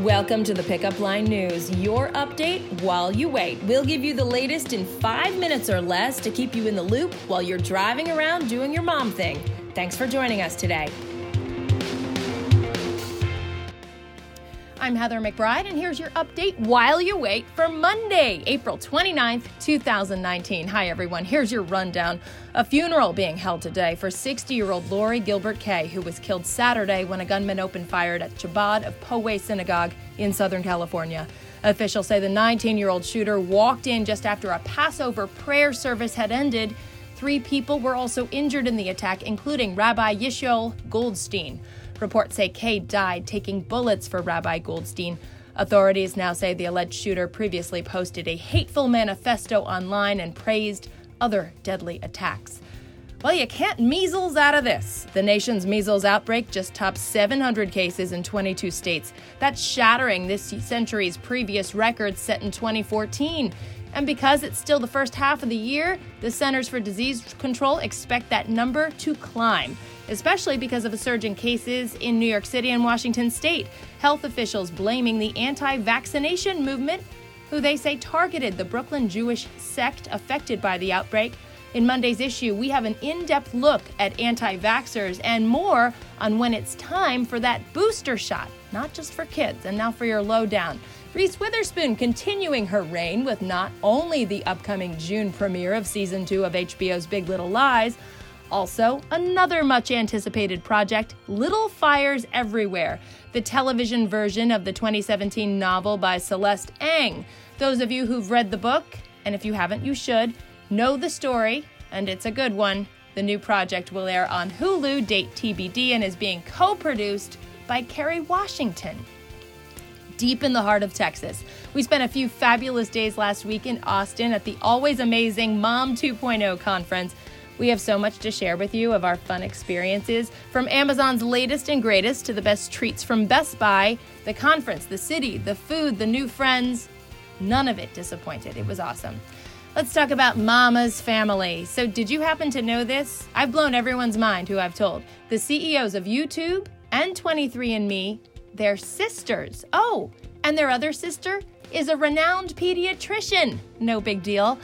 Welcome to the Pickup Line News, your update while you wait. We'll give you the latest in five minutes or less to keep you in the loop while you're driving around doing your mom thing. Thanks for joining us today. I'm Heather McBride, and here's your update while you wait for Monday, April 29th, 2019. Hi, everyone. Here's your rundown. A funeral being held today for 60 year old Lori Gilbert Kaye, who was killed Saturday when a gunman opened fire at Chabad of Poway Synagogue in Southern California. Officials say the 19 year old shooter walked in just after a Passover prayer service had ended. Three people were also injured in the attack, including Rabbi Yisrael Goldstein. Reports say Kaye died taking bullets for Rabbi Goldstein. Authorities now say the alleged shooter previously posted a hateful manifesto online and praised other deadly attacks. Well, you can't measles out of this. The nation's measles outbreak just topped 700 cases in 22 states. That's shattering this century's previous record set in 2014. And because it's still the first half of the year, the Centers for Disease Control expect that number to climb especially because of a surge in cases in New York City and Washington state. Health officials blaming the anti vaccination movement, who they say targeted the Brooklyn Jewish sect affected by the outbreak. In Monday's issue, we have an in depth look at anti vaxxers and more on when it's time for that booster shot, not just for kids. And now for your lowdown. Reese Witherspoon continuing her reign with not only the upcoming June premiere of season two of HBO's Big Little Lies, also, another much anticipated project, Little Fires Everywhere, the television version of the 2017 novel by Celeste Ng. Those of you who've read the book, and if you haven't, you should, know the story, and it's a good one. The new project will air on Hulu, date TBD, and is being co produced by Kerry Washington. Deep in the heart of Texas. We spent a few fabulous days last week in Austin at the always amazing Mom 2.0 conference we have so much to share with you of our fun experiences, from Amazon's latest and greatest to the best treats from Best Buy, the conference, the city, the food, the new friends. None of it disappointed. It was awesome. Let's talk about Mama's family. So, did you happen to know this? I've blown everyone's mind who I've told. The CEOs of YouTube and 23andMe, they're sisters. Oh, and their other sister is a renowned pediatrician. No big deal.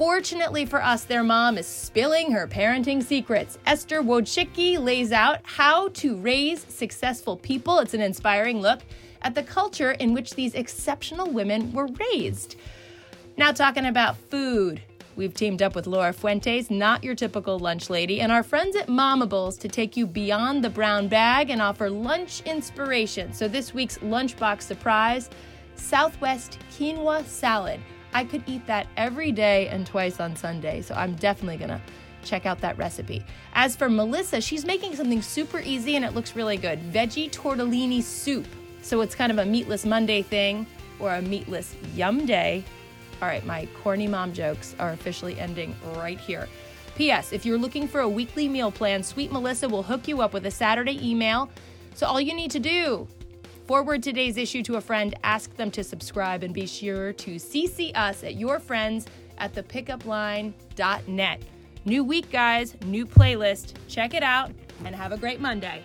Fortunately for us, their mom is spilling her parenting secrets. Esther Wojcicki lays out how to raise successful people. It's an inspiring look at the culture in which these exceptional women were raised. Now, talking about food. We've teamed up with Laura Fuentes, not your typical lunch lady, and our friends at Momables to take you beyond the brown bag and offer lunch inspiration. So, this week's lunchbox surprise Southwest quinoa salad. I could eat that every day and twice on Sunday, so I'm definitely gonna check out that recipe. As for Melissa, she's making something super easy and it looks really good veggie tortellini soup. So it's kind of a meatless Monday thing or a meatless yum day. All right, my corny mom jokes are officially ending right here. P.S. If you're looking for a weekly meal plan, Sweet Melissa will hook you up with a Saturday email. So all you need to do Forward today's issue to a friend, ask them to subscribe, and be sure to CC us at your friends at thepickupline.net. New week, guys, new playlist. Check it out and have a great Monday.